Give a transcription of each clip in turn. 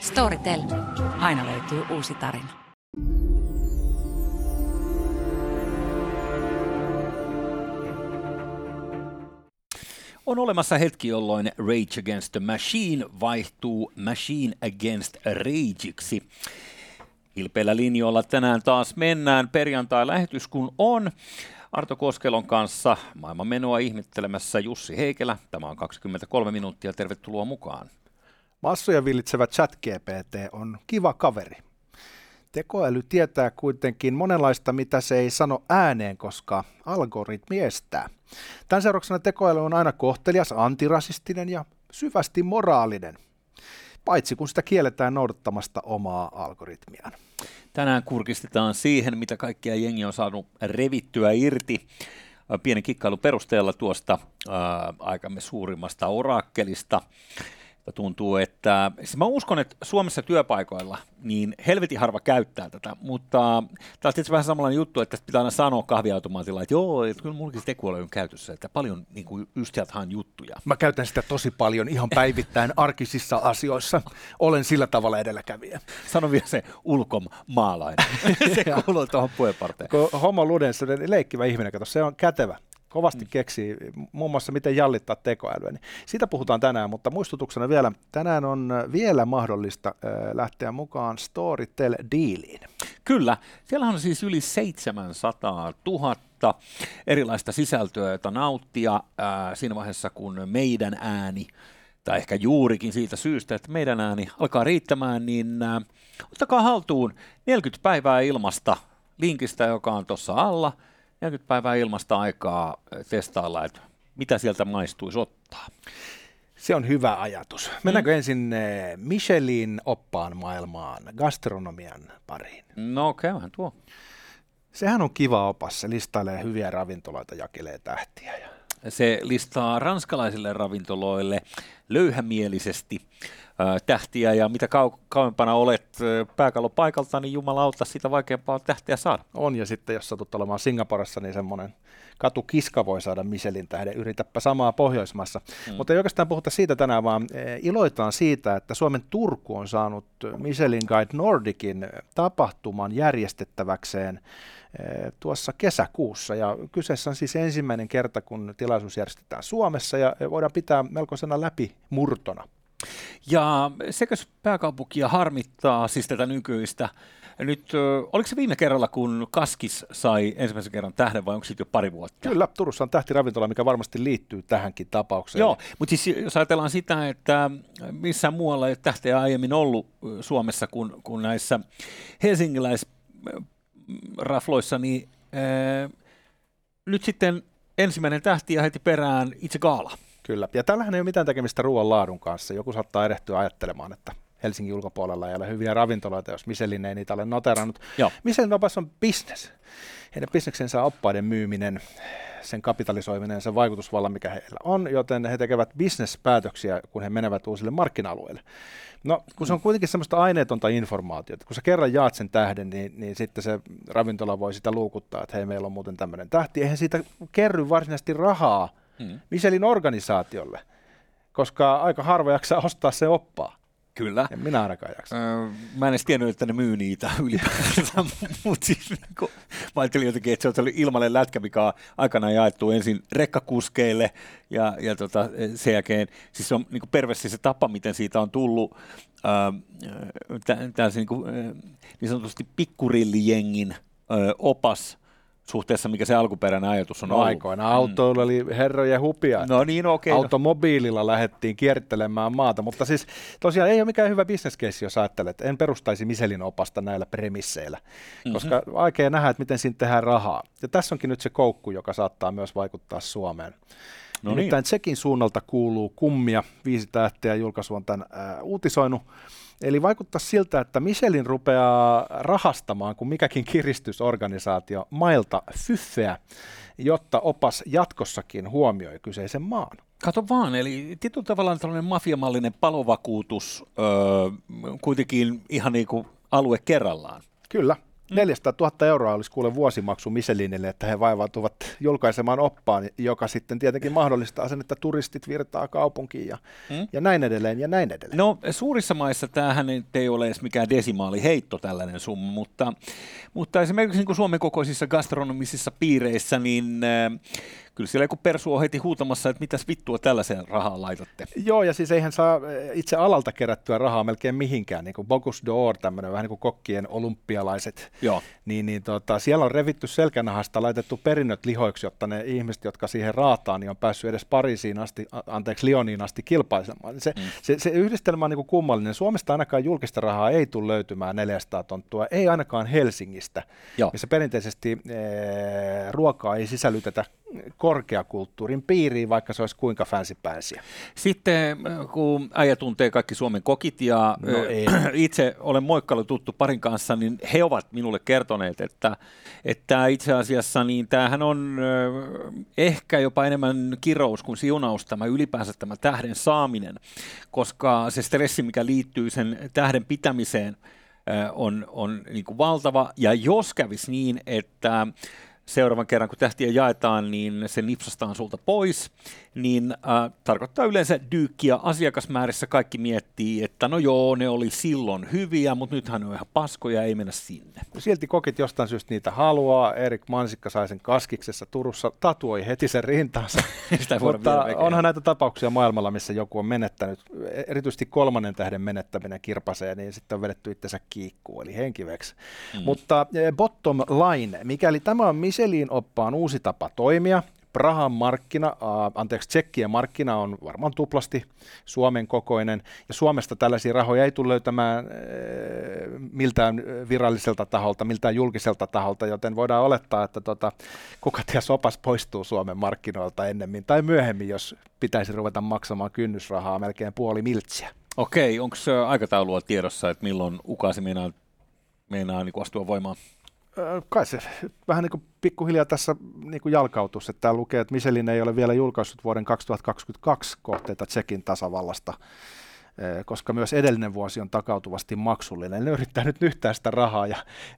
Storytel. Aina löytyy uusi tarina. On olemassa hetki, jolloin Rage Against the Machine vaihtuu Machine Against Rageiksi. Ilpeillä linjoilla tänään taas mennään perjantai-lähetys kun on. Arto Koskelon kanssa maailman menoa ihmettelemässä Jussi Heikelä. Tämä on 23 minuuttia. Tervetuloa mukaan. Massoja villitsevä ChatGPT on kiva kaveri. Tekoäly tietää kuitenkin monenlaista, mitä se ei sano ääneen, koska algoritmi estää. Tämän seurauksena tekoäly on aina kohtelias, antirasistinen ja syvästi moraalinen, paitsi kun sitä kielletään noudattamasta omaa algoritmiaan. Tänään kurkistetaan siihen, mitä kaikkia jengi on saanut revittyä irti pienen kikkailun perusteella tuosta ää, aikamme suurimmasta orakkelista. Tuntuu, että siis mä uskon, että Suomessa työpaikoilla niin helvetin harva käyttää tätä, mutta tämä on tietysti vähän samanlainen juttu, että pitää aina sanoa kahviautomaatilla, että joo, että kyllä mullakin tekoäly on käytössä, että paljon niin kuin just juttuja. Mä käytän sitä tosi paljon ihan päivittäin arkisissa asioissa. Olen sillä tavalla edelläkävijä. Sano vielä se ulkomaalainen. se kuuluu tuohon puheenparteen. Homo ludens, leikkivä ihminen, kato, se on kätevä kovasti mm. keksii muun muassa miten jallittaa tekoälyä. Niin siitä puhutaan tänään, mutta muistutuksena vielä, tänään on vielä mahdollista lähteä mukaan Storytel-diiliin. Kyllä, siellä on siis yli 700 000 erilaista sisältöä, jota nauttia ää, siinä vaiheessa, kun meidän ääni tai ehkä juurikin siitä syystä, että meidän ääni alkaa riittämään, niin ää, ottakaa haltuun 40 päivää ilmasta linkistä, joka on tuossa alla – 40 päivää ilmasta aikaa testailla, että mitä sieltä maistuisi ottaa. Se on hyvä ajatus. Mennäänkö mm. ensin Michelin oppaan maailmaan, gastronomian pariin? No käyhän tuo. Sehän on kiva opas. Se listailee hyviä ravintoloita, jakelee tähtiä. Ja... Se listaa ranskalaisille ravintoloille löyhämielisesti tähtiä ja mitä kau- kauempana olet pääkallopaikalta, niin jumalauta, sitä vaikeampaa on tähtiä saada. On ja sitten jos satut olemaan Singaporessa, niin semmoinen katukiska voi saada Michelin tähden, yritäpä samaa Pohjoismaassa. Mm. Mutta ei oikeastaan puhuta siitä tänään, vaan iloitaan siitä, että Suomen Turku on saanut Michelin Guide Nordicin tapahtuman järjestettäväkseen tuossa kesäkuussa. Ja kyseessä on siis ensimmäinen kerta, kun tilaisuus järjestetään Suomessa ja voidaan pitää melkoisena läpimurtona. Ja sekös pääkaupunkia harmittaa siis tätä nykyistä. Nyt, oliko se viime kerralla, kun Kaskis sai ensimmäisen kerran tähden vai onko siitä jo pari vuotta? Kyllä, Turussa on tähtiravintola, mikä varmasti liittyy tähänkin tapaukseen. Joo, mutta siis jos ajatellaan sitä, että missään muualla ei tähteä aiemmin ollut Suomessa kuin, kuin näissä helsingiläisrafloissa, niin ää, nyt sitten ensimmäinen tähti ja heti perään itse gaala. Kyllä, ja tällähän ei ole mitään tekemistä ruoan laadun kanssa. Joku saattaa erehtyä ajattelemaan, että Helsingin ulkopuolella ei ole hyviä ravintoloita, jos Michelin ei niitä ole noterannut. Joo. Michelin opas on business. Heidän bisneksensä on oppaiden myyminen, sen kapitalisoiminen, sen vaikutusvallan, mikä heillä on, joten he tekevät bisnespäätöksiä, kun he menevät uusille markkina-alueille. No, kun se on kuitenkin semmoista aineetonta informaatiota, kun sä kerran jaat sen tähden, niin, niin sitten se ravintola voi sitä luukuttaa, että hei, meillä on muuten tämmöinen tähti. Eihän siitä kerry varsinaisesti rahaa mm. Michelin organisaatiolle, koska aika harva jaksaa ostaa se oppaa. Kyllä. En minä ainakaan jaksa. Öö, mä en edes tiennyt, että ne myy niitä ylipäätään, mutta siis niin mä ajattelin jotenkin, että se oli ilmalle lätkä, mikä on aikanaan jaettu ensin rekkakuskeille ja, ja tota, sen jälkeen, siis se on niin perversi se tapa, miten siitä on tullut tämä niin, niin sanotusti pikkurillijengin opas suhteessa, mikä se alkuperäinen ajatus on no, ollut. Aikoina autoilla mm. oli herrojen hupia. No niin, okei. Okay, Automobiililla no. lähdettiin kierttelemään maata, mutta siis tosiaan ei ole mikään hyvä bisneskeissi, jos ajattelet. En perustaisi Miselin opasta näillä premisseillä, mm-hmm. koska vaikea nähdä, että miten siinä tehdään rahaa. Ja tässä onkin nyt se koukku, joka saattaa myös vaikuttaa Suomeen. No Nimittäin niin. Tsekin suunnalta kuuluu kummia, viisi tähteä julkaisu on tämän äh, uutisoinut. Eli vaikuttaa siltä, että Michelin rupeaa rahastamaan, kun mikäkin kiristysorganisaatio, mailta fyffeä, jotta opas jatkossakin huomioi kyseisen maan. Kato vaan, eli tietyllä tavalla tällainen mafiamallinen palovakuutus öö, kuitenkin ihan niin kuin alue kerrallaan. Kyllä, 400 000 euroa olisi kuule vuosimaksu Michelinille, että he vaivautuvat julkaisemaan oppaan, joka sitten tietenkin mahdollistaa sen, että turistit virtaa kaupunkiin ja, mm. ja näin edelleen ja näin edelleen. No suurissa maissa tämähän ei ole edes mikään desimaali heitto tällainen summa, mutta, mutta esimerkiksi niin kuin Suomen kokoisissa gastronomisissa piireissä, niin äh, kyllä siellä joku persu on heti huutamassa, että mitäs vittua tällaiseen rahaa laitatte. Joo, ja siis eihän saa eh, itse alalta kerättyä rahaa melkein mihinkään, niin kuin Bogus d'Or, tämmöinen vähän niin kuin kokkien olympialaiset, Joo. Niin, niin tota, siellä on revitty selkänahasta, laitettu perinnöt lihoiksi, jotta ne ihmiset, jotka siihen raataa, niin on päässyt edes Pariisiin asti, anteeksi, Lioniin asti kilpaisemaan. Se, mm. se, se yhdistelmä on niin kuin kummallinen. Suomesta ainakaan julkista rahaa ei tule löytymään 400 tonttua, ei ainakaan Helsingistä, Joo. missä perinteisesti ee, ruokaa ei sisällytetä korkeakulttuurin piiriin, vaikka se olisi kuinka fancy Sitten kun äijä tuntee kaikki Suomen kokit ja no itse olen moikkailu tuttu parin kanssa, niin he ovat minulle kertoneet, että, että itse asiassa niin tämähän on ehkä jopa enemmän kirous kuin siunaus tämä ylipäänsä tämä tähden saaminen, koska se stressi, mikä liittyy sen tähden pitämiseen, on, on niin kuin valtava. Ja jos kävisi niin, että seuraavan kerran, kun tähtiä jaetaan, niin se nipsastaan sulta pois, niin äh, tarkoittaa yleensä dyykkiä asiakasmäärissä. Kaikki miettii, että no joo, ne oli silloin hyviä, mutta nythän ne on ihan paskoja, ei mennä sinne. Silti kokit jostain syystä niitä haluaa. Erik Mansikka sai sen kaskiksessa Turussa, tatuoi heti sen rintaansa. Sitä mutta onhan näitä tapauksia maailmalla, missä joku on menettänyt, erityisesti kolmannen tähden menettäminen kirpaseen, niin sitten on vedetty itsensä kiikkuun, eli henkiveksi. Mm. Mutta eh, bottom line, mikäli tämä on Michelin oppaan uusi tapa toimia, Prahan markkina, äh, anteeksi, Tsekkien markkina on varmaan tuplasti Suomen kokoinen, ja Suomesta tällaisia rahoja ei tule löytämään äh, miltään viralliselta taholta, miltään julkiselta taholta, joten voidaan olettaa, että tota, kuka ties sopas poistuu Suomen markkinoilta ennemmin tai myöhemmin, jos pitäisi ruveta maksamaan kynnysrahaa melkein puoli miltsiä. Okei, onko aikataulua tiedossa, että milloin ukasi meinaa, meinaa niin astua voimaan? Kai se vähän niin kuin pikkuhiljaa tässä niin kuin jalkautus, että tämä lukee, että Michelin ei ole vielä julkaissut vuoden 2022 kohteita Tsekin tasavallasta, koska myös edellinen vuosi on takautuvasti maksullinen. Ne yrittää nyt nyhtää sitä rahaa ja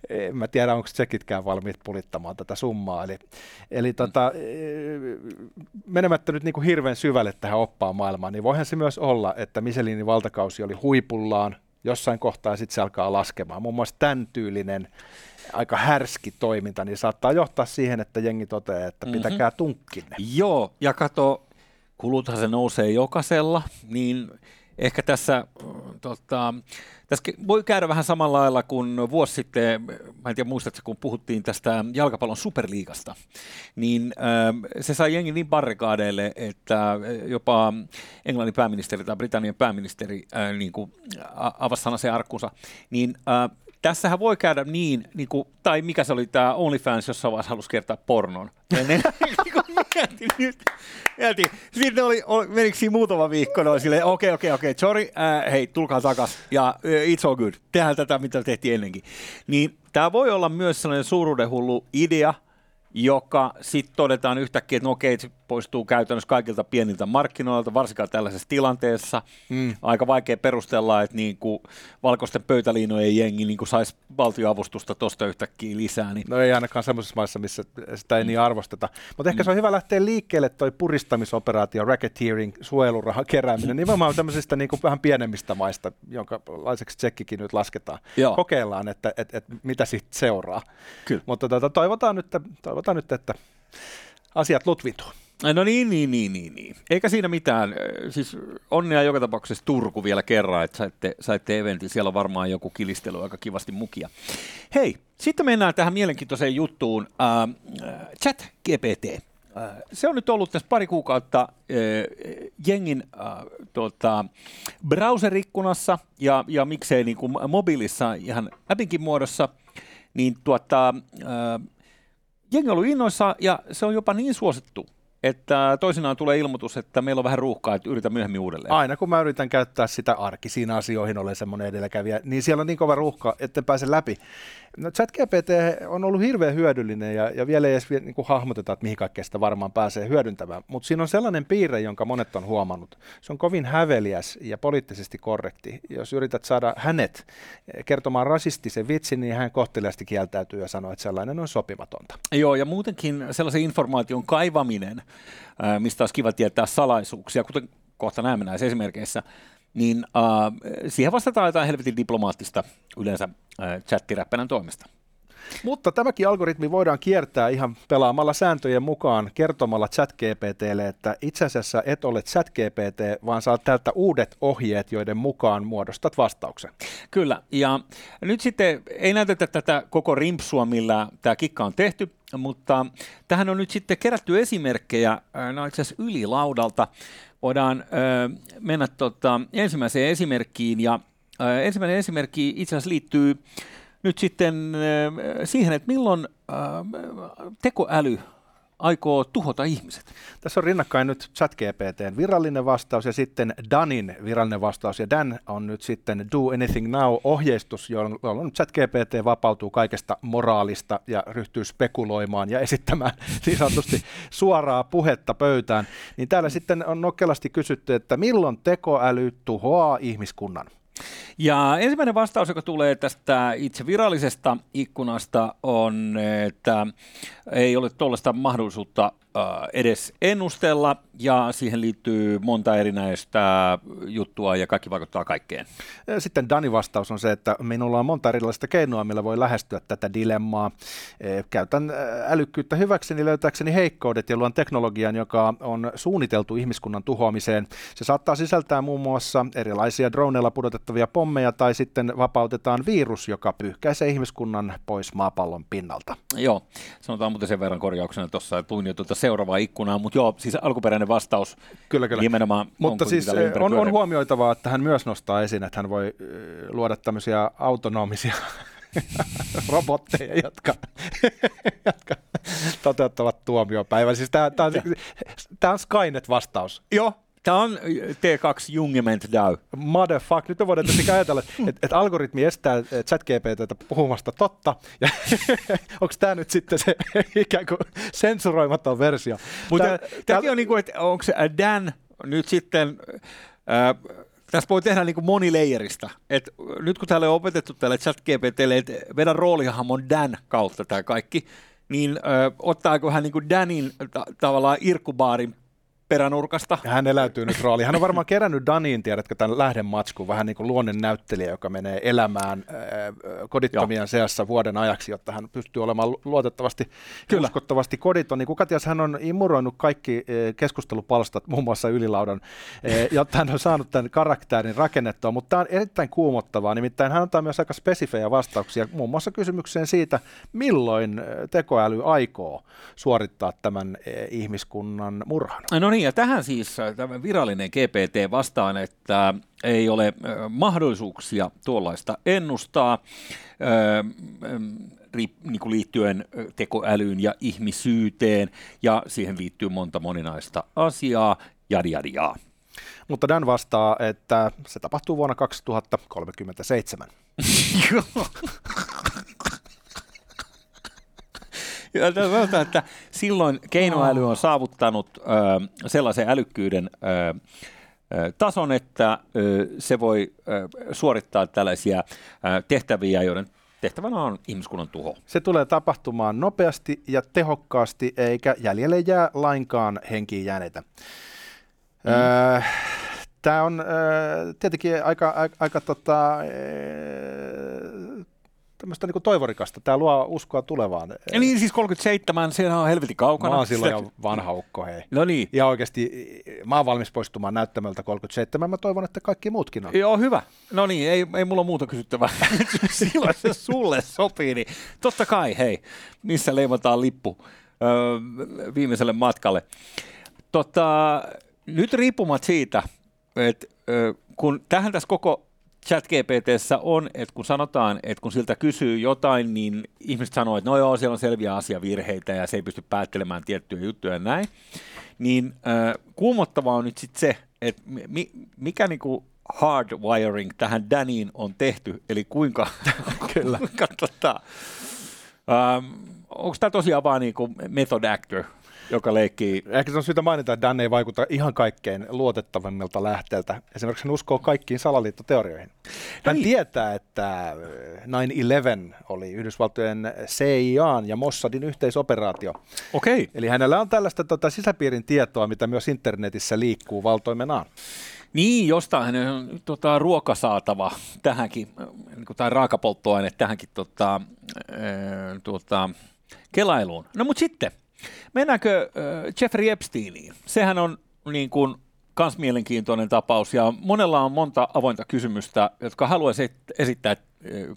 en mä tiedä, onko tsekitkään valmiit pulittamaan tätä summaa. Eli, eli tota, menemättä nyt niin kuin hirveän syvälle tähän oppaan maailmaan, niin voihan se myös olla, että Michelinin valtakausi oli huipullaan, jossain kohtaa sitten se alkaa laskemaan. Muun muassa tämän tyylinen aika härski toiminta, niin saattaa johtaa siihen, että jengi toteaa, että mm-hmm. pitäkää tunkkinne. Joo, ja kato, kuluthan se nousee jokaisella, niin ehkä tässä, tota, tässä voi käydä vähän samalla lailla kuin vuosi sitten, mä en tiedä muistatko, kun puhuttiin tästä jalkapallon superliigasta, niin äh, se sai jengi niin barrikaadeille, että jopa Englannin pääministeri tai Britannian pääministeri äh, niin kuin avasi sanasen arkkunsa, niin äh, tässähän voi käydä niin, niin kuin, tai mikä se oli tämä OnlyFans, jossa vaiheessa halusi kertaa pornon. Ja ne, mietin. Sitten oli, oli menikö siinä muutama viikko, oli silleen, okei, okay, okei, okay, okei, okay, sorry, äh, hei, tulkaa takas, ja uh, it's all good, tehdään tätä, mitä tehtiin ennenkin. Niin tämä voi olla myös sellainen suuruudenhullu idea, joka sitten todetaan yhtäkkiä, että no okei, se poistuu käytännössä kaikilta pieniltä markkinoilta, varsinkaan tällaisessa tilanteessa. Mm. Aika vaikea perustella, että niin kuin valkoisten pöytäliinojen jengi niin saisi valtioavustusta tuosta yhtäkkiä lisää. Niin... No ei ainakaan sellaisissa maissa, missä sitä ei mm. niin arvosteta. Mutta ehkä mm. se on hyvä lähteä liikkeelle toi puristamisoperaatio, racketeering, suojelurahan kerääminen, nimenomaan tämmöisistä niin kuin vähän pienemmistä maista, jonka laiseksi tsekkikin nyt lasketaan. Joo. Kokeillaan, että että että mitä siitä seuraa. Kyllä. Mutta tota, toivotaan, nyt, toivotaan nyt, että asiat lutvituu. No niin, niin, niin, niin, niin. Eikä siinä mitään. Siis onnea joka tapauksessa Turku vielä kerran, että saitte, saitte eventin. Siellä on varmaan joku kilistely aika kivasti mukia. Hei, sitten mennään tähän mielenkiintoiseen juttuun. Äh, chat GPT. Se on nyt ollut tässä pari kuukautta jengin äh, tota, browserikkunassa ja, ja miksei niin kuin mobiilissa ihan appinkin muodossa. Niin tuota, äh, jengi on ollut innoissa ja se on jopa niin suosittu, että toisinaan tulee ilmoitus, että meillä on vähän ruuhkaa, että yritä myöhemmin uudelleen? Aina kun mä yritän käyttää sitä arkisiin asioihin, olen semmoinen edelläkävijä, niin siellä on niin kova ruuhka, että pääse läpi. No ChatGPT on ollut hirveän hyödyllinen ja, ja vielä ei edes niin kuin hahmoteta, että mihin kaikkea sitä varmaan pääsee hyödyntämään. Mutta siinä on sellainen piirre, jonka monet on huomannut. Se on kovin häveliäs ja poliittisesti korrekti. Jos yrität saada hänet kertomaan rasistisen vitsin, niin hän kohteliasti kieltäytyy ja sanoo, että sellainen on sopimatonta. Joo, ja muutenkin sellaisen informaation kaivaminen, mistä olisi kiva tietää salaisuuksia, kuten kohta näemme näissä esimerkkeissä, niin äh, siihen vastataan jotain helvetin diplomaattista yleensä äh, chattiräppänän toimesta. Mutta tämäkin algoritmi voidaan kiertää ihan pelaamalla sääntöjen mukaan kertomalla ChatGPTlle, että itse asiassa et ole ChatGPT, vaan saat täältä uudet ohjeet, joiden mukaan muodostat vastauksen. Kyllä, ja nyt sitten ei näytetä tätä koko rimpsua, millä tämä kikka on tehty, mutta tähän on nyt sitten kerätty esimerkkejä, no itse asiassa yli laudalta. Voidaan ö, mennä tota, ensimmäiseen esimerkkiin, ja ö, ensimmäinen esimerkki itse asiassa liittyy nyt sitten siihen, että milloin tekoäly aikoo tuhota ihmiset? Tässä on rinnakkain nyt ChatGPTn virallinen vastaus ja sitten Danin virallinen vastaus. Ja Dan on nyt sitten Do Anything Now-ohjeistus, jolloin ChatGPT vapautuu kaikesta moraalista ja ryhtyy spekuloimaan ja esittämään niin sanotusti suoraa puhetta pöytään. Niin täällä sitten on nokkelasti kysytty, että milloin tekoäly tuhoaa ihmiskunnan? Ja ensimmäinen vastaus, joka tulee tästä itse virallisesta ikkunasta, on, että ei ole tuollaista mahdollisuutta Äh, edes ennustella, ja siihen liittyy monta erinäistä juttua, ja kaikki vaikuttaa kaikkeen. Sitten Dani vastaus on se, että minulla on monta erilaista keinoa, millä voi lähestyä tätä dilemmaa. E, käytän äh, älykkyyttä hyväkseni löytääkseni heikkoudet ja luon teknologian, joka on suunniteltu ihmiskunnan tuhoamiseen. Se saattaa sisältää muun muassa erilaisia droneilla pudotettavia pommeja, tai sitten vapautetaan virus, joka pyyhkäisee ihmiskunnan pois maapallon pinnalta. Joo, sanotaan muuten sen verran korjauksena tuossa, että luin jo tuota seuraavaa ikkunaa, mutta joo, siis alkuperäinen vastaus kyllä, kyllä. nimenomaan Mutta siis eh, on, on huomioitavaa, että hän myös nostaa esiin, että hän voi eh, luoda tämmöisiä autonomisia robotteja, jotka, jotka toteuttavat tuomiopäivän. Siis on, tämä on Skynet-vastaus. Joo, Tämä on T2 Jungement DAO. Motherfuck. Nyt me voidaan tietysti ajatella, että et algoritmi estää ChatGPTtä puhumasta totta. Ja onko tämä nyt sitten se ikään kuin sensuroimaton versio? Mutta tämäkin on niin kuin, että onko se Dan nyt sitten... Äh, tässä voi tehdä niin kuin. Et nyt kun täällä on opetettu tälle ChatGPTlle, että meidän roolihahmon Dan kautta tämä kaikki, niin ö, ottaako hän niin kuin Danin ta- tavallaan irkkubaarin peränurkasta. Hän eläytyy nyt rooliin. Hän on varmaan kerännyt Daniin, tiedätkö, tämän lähdematskun, vähän niin kuin luonnennäyttelijä, joka menee elämään äh, kodittomien Joo. seassa vuoden ajaksi, jotta hän pystyy olemaan luotettavasti Kyllä. uskottavasti koditon. Niin Katias hän on imuroinut kaikki äh, keskustelupalstat, muun muassa ylilaudan, äh, jotta hän on saanut tämän karakterin rakennettua, mutta tämä on erittäin kuumottavaa, nimittäin hän antaa myös aika spesifejä vastauksia, muun muassa kysymykseen siitä, milloin tekoäly aikoo suorittaa tämän ihmiskunnan murhan. No niin, ja tähän siis äh, tämä virallinen GPT vastaan, että ei ole äh, mahdollisuuksia tuollaista ennustaa äh, niin kuin liittyen tekoälyyn ja ihmisyyteen, ja siihen liittyy monta moninaista asiaa, jadi jadi jaa. Mutta Dan vastaa, että se tapahtuu vuonna 2037. Ja sanotaan, että silloin keinoäly on saavuttanut ö, sellaisen älykkyyden ö, tason, että ö, se voi ö, suorittaa tällaisia ö, tehtäviä, joiden tehtävänä on ihmiskunnan tuho. Se tulee tapahtumaan nopeasti ja tehokkaasti, eikä jäljelle jää lainkaan henkiin jääneitä. Mm. Öö, Tämä on öö, tietenkin aika, aika, aika tota, öö, tämmöistä niin toivorikasta. Tämä luo uskoa tulevaan. Ja niin, siis 37, sehän on helvetin kaukana. Mä oon silloin Sitä... jo vanha ukko, hei. No niin. Ja oikeasti mä oon valmis poistumaan näyttämöltä 37. Mä toivon, että kaikki muutkin on. Joo, hyvä. No niin, ei, ei mulla muuta kysyttävää. silloin se sulle sopii, niin totta kai, hei, missä leimataan lippu öö, viimeiselle matkalle. Tota, nyt riippumatta siitä, että öö, kun tähän tässä koko ChatGPTssä on, että kun sanotaan, että kun siltä kysyy jotain, niin ihmiset sanoo, että no joo, siellä on selviä asiavirheitä ja se ei pysty päättelemään tiettyjä juttuja ja näin. Niin äh, kuumottavaa on nyt sitten se, että mi, mikä niinku hardwiring tähän Daniin on tehty, eli kuinka, Kyllä. kuinka tota, ähm, onko tämä tosiaan vaan niinku method actor, joka leikkii. Ehkä se on syytä mainita, että Dan ei vaikuta ihan kaikkein luotettavimmilta lähteeltä. Esimerkiksi hän uskoo kaikkiin salaliittoteorioihin. Hän niin. tietää, että 9-11 oli Yhdysvaltojen CIA ja Mossadin yhteisoperaatio. Okei. Eli hänellä on tällaista tota, sisäpiirin tietoa, mitä myös internetissä liikkuu valtoimenaan. Niin, jostain on tota, ruoka saatava tähänkin, niin tai raakapolttoaine tähänkin tota, äh, tuota, kelailuun. No mutta sitten, Mennäänkö äh, Jeffrey Epsteiniin? Sehän on niin kuin kans mielenkiintoinen tapaus ja monella on monta avointa kysymystä, jotka haluaisi esittää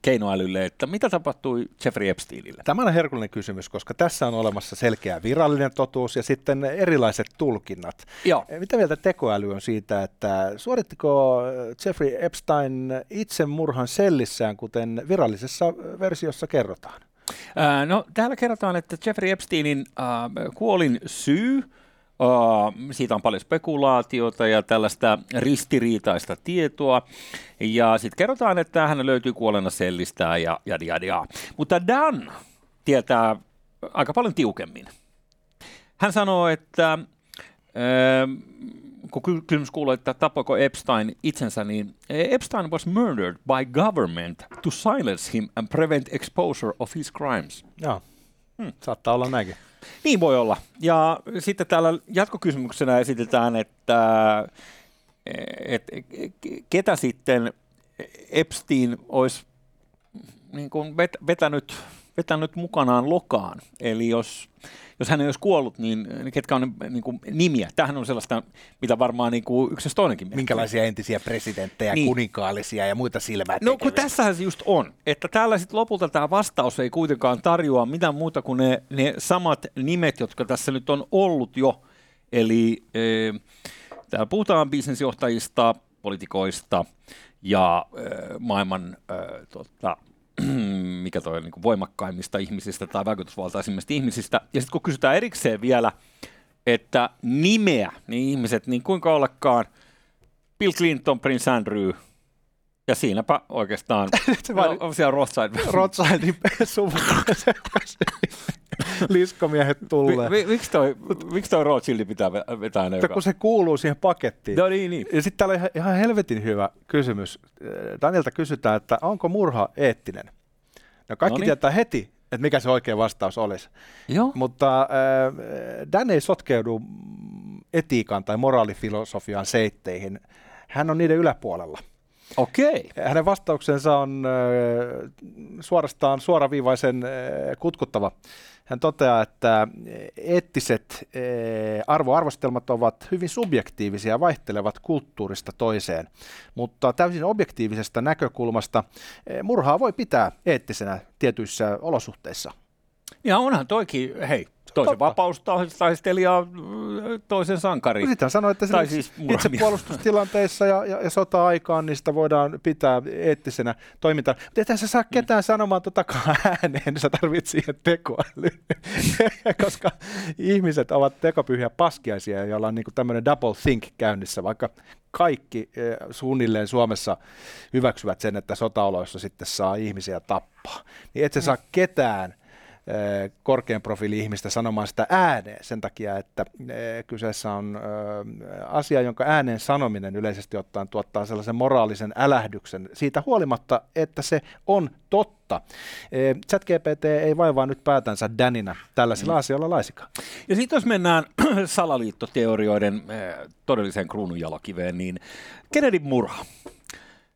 keinoälylle, että mitä tapahtui Jeffrey Epsteinille? Tämä on herkullinen kysymys, koska tässä on olemassa selkeä virallinen totuus ja sitten erilaiset tulkinnat. Joo. Mitä mieltä tekoäly on siitä, että suorittiko Jeffrey Epstein itse murhan sellissään, kuten virallisessa versiossa kerrotaan? No, täällä kerrotaan, että Jeffrey Epsteinin äh, kuolin syy, äh, siitä on paljon spekulaatiota ja tällaista ristiriitaista tietoa. Ja sitten kerrotaan, että hän löytyy kuolena sellistään ja jadi jadi. Mutta Dan tietää aika paljon tiukemmin. Hän sanoo, että äh, kun kysymys kuuluu, että tapoiko Epstein itsensä, niin Epstein was murdered by government to silence him and prevent exposure of his crimes. Joo, hmm. saattaa olla näinkin. Niin voi olla. Ja sitten täällä jatkokysymyksenä esitetään, että et, ketä sitten Epstein olisi niin kuin vetänyt, vetänyt mukanaan lokaan. Eli jos jos hän ei olisi kuollut, niin ketkä on niin kuin, nimiä? Tämähän on sellaista, mitä varmaan niin kuin yksi toinenkin. Minkälaisia entisiä presidenttejä, niin. kuninkaallisia ja muita silmää No kun tässähän se just on, että täällä sitten lopulta tämä vastaus ei kuitenkaan tarjoa mitään muuta kuin ne, ne samat nimet, jotka tässä nyt on ollut jo. Eli e, täällä puhutaan bisnesjohtajista, poliitikoista ja e, maailman e, tota, mikä toi niin voimakkaimmista ihmisistä tai vaikutusvaltaisimmista ihmisistä. Ja sitten kun kysytään erikseen vielä, että nimeä, niin ihmiset, niin kuinka ollakaan Bill Clinton, Prince Andrew, ja siinäpä oikeastaan no, siellä Rothschild. Rothschildin suvun liskomiehet tulee. Mi, mi, miksi, toi, miksi toi Rothschild pitää vetää ne? Kun se kuuluu siihen pakettiin. No niin, niin. Ja sitten täällä on ihan, ihan helvetin hyvä kysymys. Danielta kysytään, että onko murha eettinen? No kaikki Noniin. tietää heti, että mikä se oikea vastaus olisi. Joo. Mutta äh, Dan ei sotkeudu etiikan tai moraalifilosofian seitteihin. Hän on niiden yläpuolella. Okei. Hänen vastauksensa on äh, suorastaan suoraviivaisen äh, kutkuttava. Hän toteaa, että eettiset eh, arvoarvostelmat ovat hyvin subjektiivisia ja vaihtelevat kulttuurista toiseen, mutta täysin objektiivisesta näkökulmasta eh, murhaa voi pitää eettisenä tietyissä olosuhteissa. Ja onhan toikin, hei, toisen vapaustaistelija, toisen sankari. No sitten sanoi, että tai siis itse puolustustilanteissa ja, ja, ja sota-aikaan niin sitä voidaan pitää eettisenä toimintana. Mutta ethän sä saa mm. ketään mm. sanomaan tota ääneen, sä tarvitset siihen tekoäly. Koska ihmiset ovat tekopyhiä paskiaisia, joilla on niin tämmöinen double think käynnissä, vaikka kaikki eh, suunnilleen Suomessa hyväksyvät sen, että sotaoloissa sitten saa ihmisiä tappaa. Niin et sä saa mm. ketään – korkean profiili ihmistä sanomaan sitä ääneen sen takia, että kyseessä on asia, jonka ääneen sanominen yleisesti ottaen tuottaa sellaisen moraalisen älähdyksen siitä huolimatta, että se on totta. ChatGPT ei vaivaa nyt päätänsä Danina tällaisilla mm. asioilla laisikaan. Ja sitten jos mennään salaliittoteorioiden todelliseen kruununjalokiveen, niin Kennedy murha.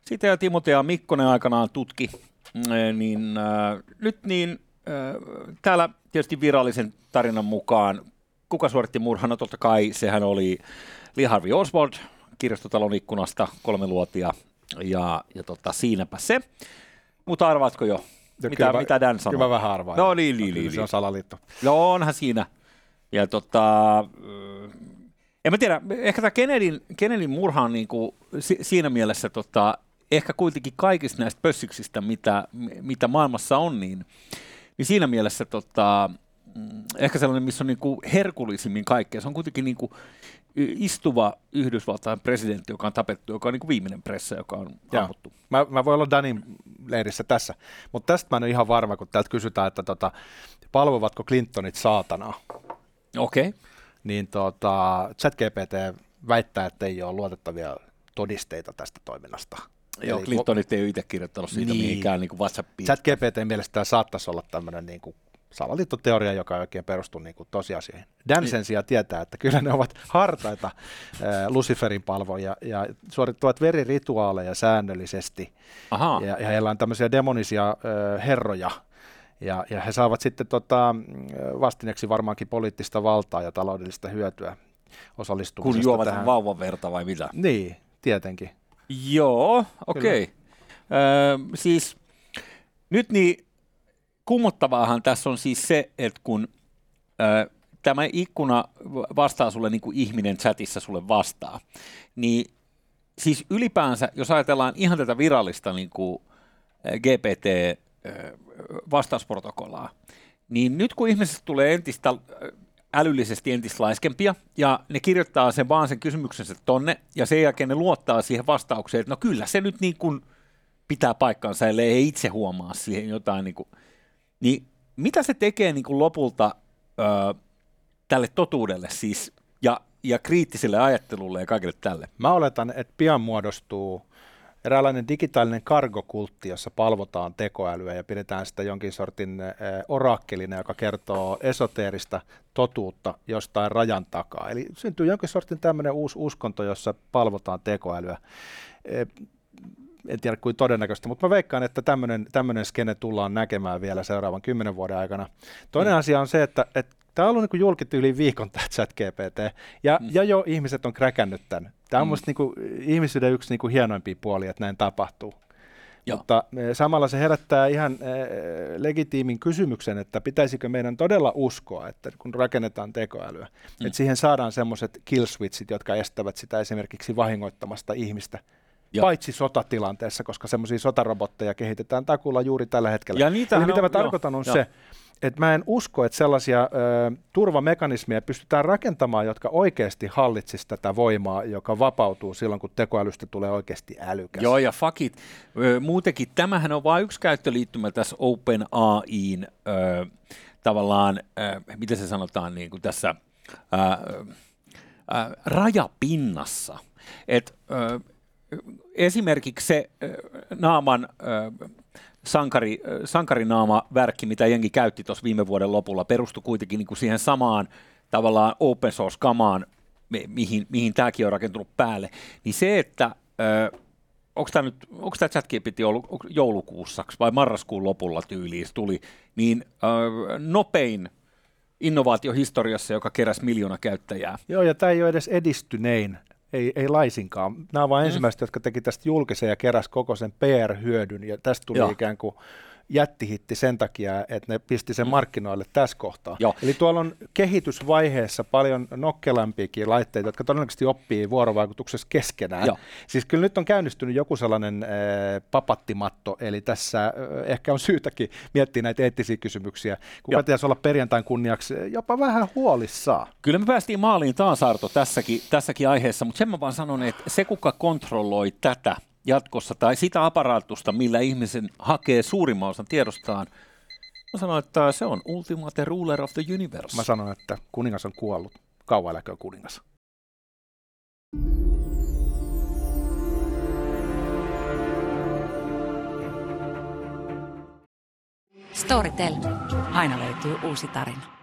Sitä ja Timotea Mikkonen aikanaan tutki, niin äh, nyt niin täällä tietysti virallisen tarinan mukaan, kuka suoritti murhan? No totta kai sehän oli Lee Harvey Oswald kirjastotalon ikkunasta kolme luotia ja, ja tota, siinäpä se. Mutta arvaatko jo, ja mitä, kyllä, mitä Dan sanoi? Kyllä vähän arvaan. No niin, niin, niin. Se on niin. salaliitto. No onhan siinä. Ja tota, en mä tiedä, ehkä tämä Kennedyn, Kennedyn murha on niin kuin, si, siinä mielessä tota, ehkä kuitenkin kaikista näistä pössiksistä, mitä, mitä maailmassa on, niin, niin siinä mielessä tota, mm, ehkä sellainen, missä on niin kuin herkullisimmin kaikkea. Se on kuitenkin niin kuin istuva Yhdysvaltain presidentti, joka on tapettu, joka on niin kuin viimeinen pressa, joka on ammuttu. Mä, mä voin olla Danin leirissä tässä, mutta tästä mä en ole ihan varma, kun täältä kysytään, että tota, palvovatko Clintonit saatanaa. Okei. Okay. Niin tota, ChatGPT väittää, että ei ole luotettavia todisteita tästä toiminnasta. Joo, Clintonit ei ole itse kirjoittanut siitä niin, mihinkään niin kuin WhatsAppiin. ChatGPT mielestä saattaisi olla tämmöinen niin kuin salaliittoteoria, joka ei oikein perustu niin kuin tosiasioihin. Dan sen sijaan tietää, että kyllä ne ovat hartaita äh, Luciferin palvoja ja suorittavat verirituaaleja säännöllisesti. Aha. Ja, ja heillä on tämmöisiä demonisia äh, herroja, ja, ja he saavat sitten tota, vastineeksi varmaankin poliittista valtaa ja taloudellista hyötyä osallistumisesta Kun juovat tähän. vauvan verta vai mitä? Niin, tietenkin. Joo, okei. Okay. Öö, siis nyt niin kummottavaahan tässä on siis se, että kun ö, tämä ikkuna vastaa sulle niin kuin ihminen chatissa sulle vastaa, niin siis ylipäänsä, jos ajatellaan ihan tätä virallista niin kuin GPT-vastausprotokollaa, niin nyt kun ihmisestä tulee entistä älyllisesti entistä laiskempia, ja ne kirjoittaa sen vaan sen kysymyksensä tonne, ja sen jälkeen ne luottaa siihen vastaukseen, että no kyllä se nyt niin kuin pitää paikkansa, ellei he itse huomaa siihen jotain niin kuin niin mitä se tekee niin kuin lopulta ö, tälle totuudelle siis ja, ja kriittiselle ajattelulle ja kaikille tälle? Mä oletan, että pian muodostuu eräänlainen digitaalinen kargokultti, jossa palvotaan tekoälyä ja pidetään sitä jonkin sortin orakkelina, joka kertoo esoteerista totuutta jostain rajan takaa. Eli syntyy jonkin sortin tämmöinen uusi uskonto, jossa palvotaan tekoälyä en tiedä kuin todennäköistä, mutta mä veikkaan, että tämmöinen skene tullaan näkemään vielä seuraavan kymmenen vuoden aikana. Toinen mm. asia on se, että, että tämä on ollut niin julkittu yli viikon tämä chat GPT, ja, mm. ja jo ihmiset on kräkännyt tämän. Tämä on mm. musta niin ihmisyyden yksi niin kuin hienoimpia puolia, että näin tapahtuu. Joo. Mutta e, samalla se herättää ihan e, legitiimin kysymyksen, että pitäisikö meidän todella uskoa, että kun rakennetaan tekoälyä, mm. että siihen saadaan semmoiset kill switchit, jotka estävät sitä esimerkiksi vahingoittamasta ihmistä Joo. paitsi sotatilanteessa, koska semmoisia sotarobotteja kehitetään takulla juuri tällä hetkellä. Ja Eli mitä on, mä tarkoitan on jo. se, että mä en usko, että sellaisia ö, turvamekanismeja pystytään rakentamaan, jotka oikeasti hallitsisi tätä voimaa, joka vapautuu silloin, kun tekoälystä tulee oikeasti älykäs. Joo, ja fakit. Muutenkin tämähän on vain yksi käyttöliittymä tässä OpenAIin ö, tavallaan, ö, miten se sanotaan niin kuin tässä ö, ö, rajapinnassa. Että esimerkiksi se naaman sankari, sankarinaama värkki, mitä jengi käytti tuossa viime vuoden lopulla, perustui kuitenkin niin kuin siihen samaan tavallaan open source-kamaan, mihin, mihin tämäkin on rakentunut päälle, niin se, että onko tämä nyt, onko tämä ChatGPT ollut joulukuussa vai marraskuun lopulla tyyliin tuli, niin ö, nopein innovaatiohistoriassa, joka keräsi miljoona käyttäjää. Joo, ja tämä ei ole edes edistynein ei, ei laisinkaan. Nämä ovat mm. ensimmäiset, jotka teki tästä julkisen ja keräs koko sen PR-hyödyn, ja tästä tuli Joo. ikään kuin jättihitti sen takia, että ne pisti sen mm. markkinoille tässä kohtaa. Joo. Eli tuolla on kehitysvaiheessa paljon nokkelampiakin laitteita, jotka todennäköisesti oppii vuorovaikutuksessa keskenään. Joo. Siis kyllä nyt on käynnistynyt joku sellainen äh, papattimatto, eli tässä äh, ehkä on syytäkin miettiä näitä eettisiä kysymyksiä. Kuka pitäisi olla perjantain kunniaksi jopa vähän huolissaan. Kyllä me päästiin maaliin taas Arto tässäkin, tässäkin aiheessa, mutta sen mä vaan sanon, että se kuka kontrolloi tätä, jatkossa tai sitä aparaatusta, millä ihmisen hakee suurimman osan tiedostaan, Mä sanon, että se on ultimate ruler of the universe. Mä sanon, että kuningas on kuollut. Kauan eläköön kuningas. Storytel. Aina löytyy uusi tarina.